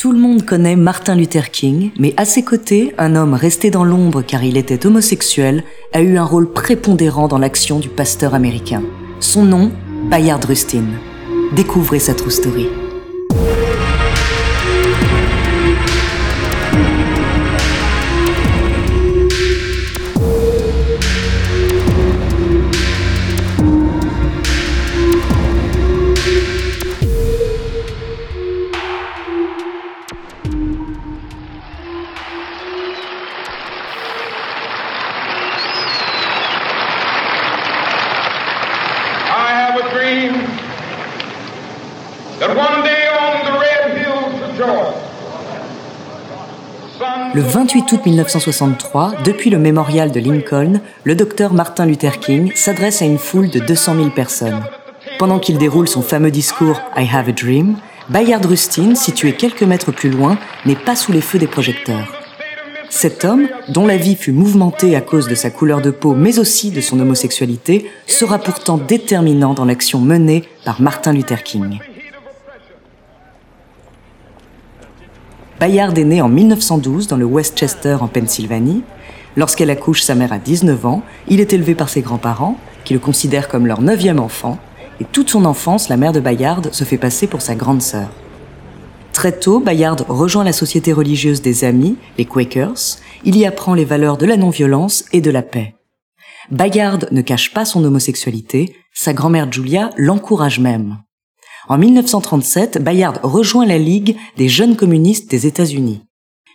Tout le monde connaît Martin Luther King, mais à ses côtés, un homme resté dans l'ombre car il était homosexuel a eu un rôle prépondérant dans l'action du pasteur américain. Son nom, Bayard Rustin. Découvrez sa true story. Le 28 août 1963, depuis le mémorial de Lincoln, le docteur Martin Luther King s'adresse à une foule de 200 000 personnes. Pendant qu'il déroule son fameux discours I Have a Dream, Bayard Rustin, situé quelques mètres plus loin, n'est pas sous les feux des projecteurs. Cet homme, dont la vie fut mouvementée à cause de sa couleur de peau mais aussi de son homosexualité, sera pourtant déterminant dans l'action menée par Martin Luther King. Bayard est né en 1912 dans le Westchester en Pennsylvanie. Lorsqu'elle accouche sa mère à 19 ans, il est élevé par ses grands-parents, qui le considèrent comme leur neuvième enfant, et toute son enfance, la mère de Bayard se fait passer pour sa grande sœur. Très tôt, Bayard rejoint la société religieuse des Amis, les Quakers. Il y apprend les valeurs de la non-violence et de la paix. Bayard ne cache pas son homosexualité, sa grand-mère Julia l'encourage même. En 1937, Bayard rejoint la Ligue des jeunes communistes des États-Unis.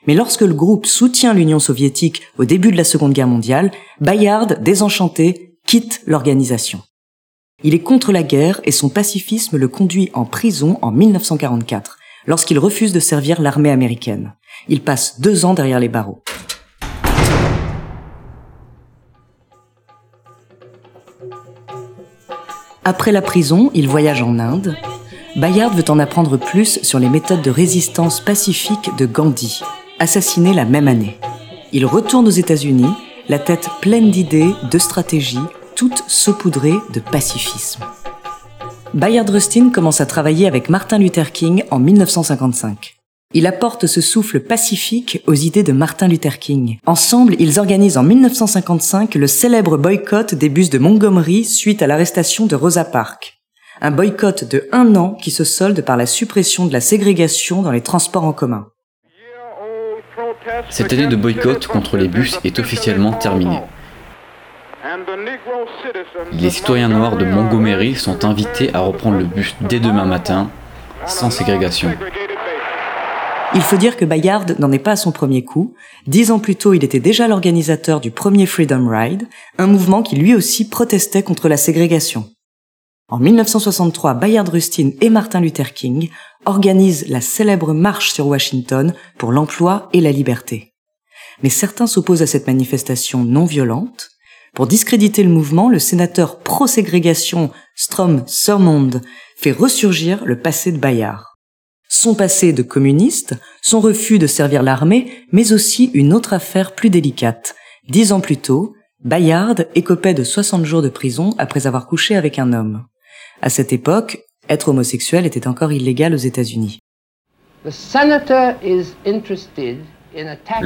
Mais lorsque le groupe soutient l'Union soviétique au début de la Seconde Guerre mondiale, Bayard, désenchanté, quitte l'organisation. Il est contre la guerre et son pacifisme le conduit en prison en 1944, lorsqu'il refuse de servir l'armée américaine. Il passe deux ans derrière les barreaux. Après la prison, il voyage en Inde. Bayard veut en apprendre plus sur les méthodes de résistance pacifique de Gandhi, assassiné la même année. Il retourne aux États-Unis, la tête pleine d'idées, de stratégies, toutes saupoudrées de pacifisme. Bayard Rustin commence à travailler avec Martin Luther King en 1955. Il apporte ce souffle pacifique aux idées de Martin Luther King. Ensemble, ils organisent en 1955 le célèbre boycott des bus de Montgomery suite à l'arrestation de Rosa Parks. Un boycott de un an qui se solde par la suppression de la ségrégation dans les transports en commun. Cette année de boycott contre les bus est officiellement terminée. Les citoyens noirs de Montgomery sont invités à reprendre le bus dès demain matin, sans ségrégation. Il faut dire que Bayard n'en est pas à son premier coup. Dix ans plus tôt, il était déjà l'organisateur du premier Freedom Ride, un mouvement qui lui aussi protestait contre la ségrégation. En 1963, Bayard Rustin et Martin Luther King organisent la célèbre marche sur Washington pour l'emploi et la liberté. Mais certains s'opposent à cette manifestation non violente. Pour discréditer le mouvement, le sénateur pro-ségrégation Strom Thurmond fait ressurgir le passé de Bayard. Son passé de communiste, son refus de servir l'armée, mais aussi une autre affaire plus délicate. Dix ans plus tôt, Bayard écopait de 60 jours de prison après avoir couché avec un homme. À cette époque, être homosexuel était encore illégal aux États-Unis. Le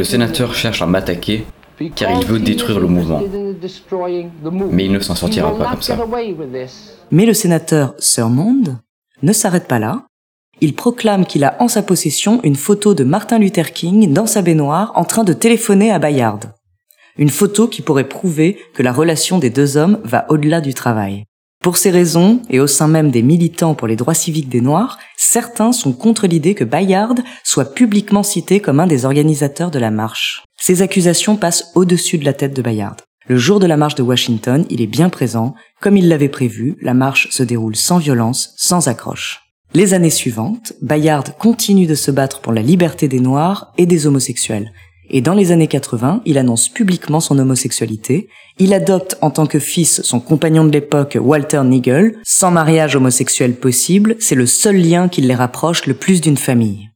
sénateur cherche à m'attaquer car il veut détruire le mouvement. Mais il ne s'en sortira pas comme ça. Mais le sénateur Thurmond ne s'arrête pas là. Il proclame qu'il a en sa possession une photo de Martin Luther King dans sa baignoire en train de téléphoner à Bayard. Une photo qui pourrait prouver que la relation des deux hommes va au-delà du travail. Pour ces raisons, et au sein même des militants pour les droits civiques des Noirs, certains sont contre l'idée que Bayard soit publiquement cité comme un des organisateurs de la marche. Ces accusations passent au-dessus de la tête de Bayard. Le jour de la marche de Washington, il est bien présent. Comme il l'avait prévu, la marche se déroule sans violence, sans accroche. Les années suivantes, Bayard continue de se battre pour la liberté des Noirs et des homosexuels. Et dans les années 80, il annonce publiquement son homosexualité. Il adopte en tant que fils son compagnon de l'époque, Walter Nigel. Sans mariage homosexuel possible, c'est le seul lien qui les rapproche le plus d'une famille.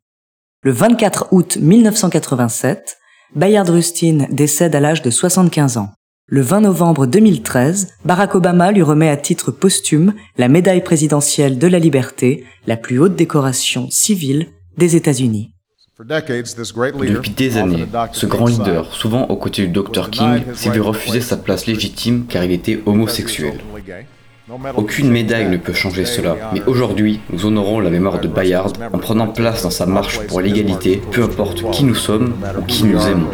Le 24 août 1987, Bayard Rustin décède à l'âge de 75 ans. Le 20 novembre 2013, Barack Obama lui remet à titre posthume la médaille présidentielle de la liberté, la plus haute décoration civile des États-Unis. Depuis des années, ce grand leader, souvent aux côtés du Dr King, s'est vu refuser sa place légitime car il était homosexuel. Aucune médaille ne peut changer cela, mais aujourd'hui, nous honorons la mémoire de Bayard en prenant place dans sa marche pour l'égalité, peu importe qui nous sommes ou qui nous aimons.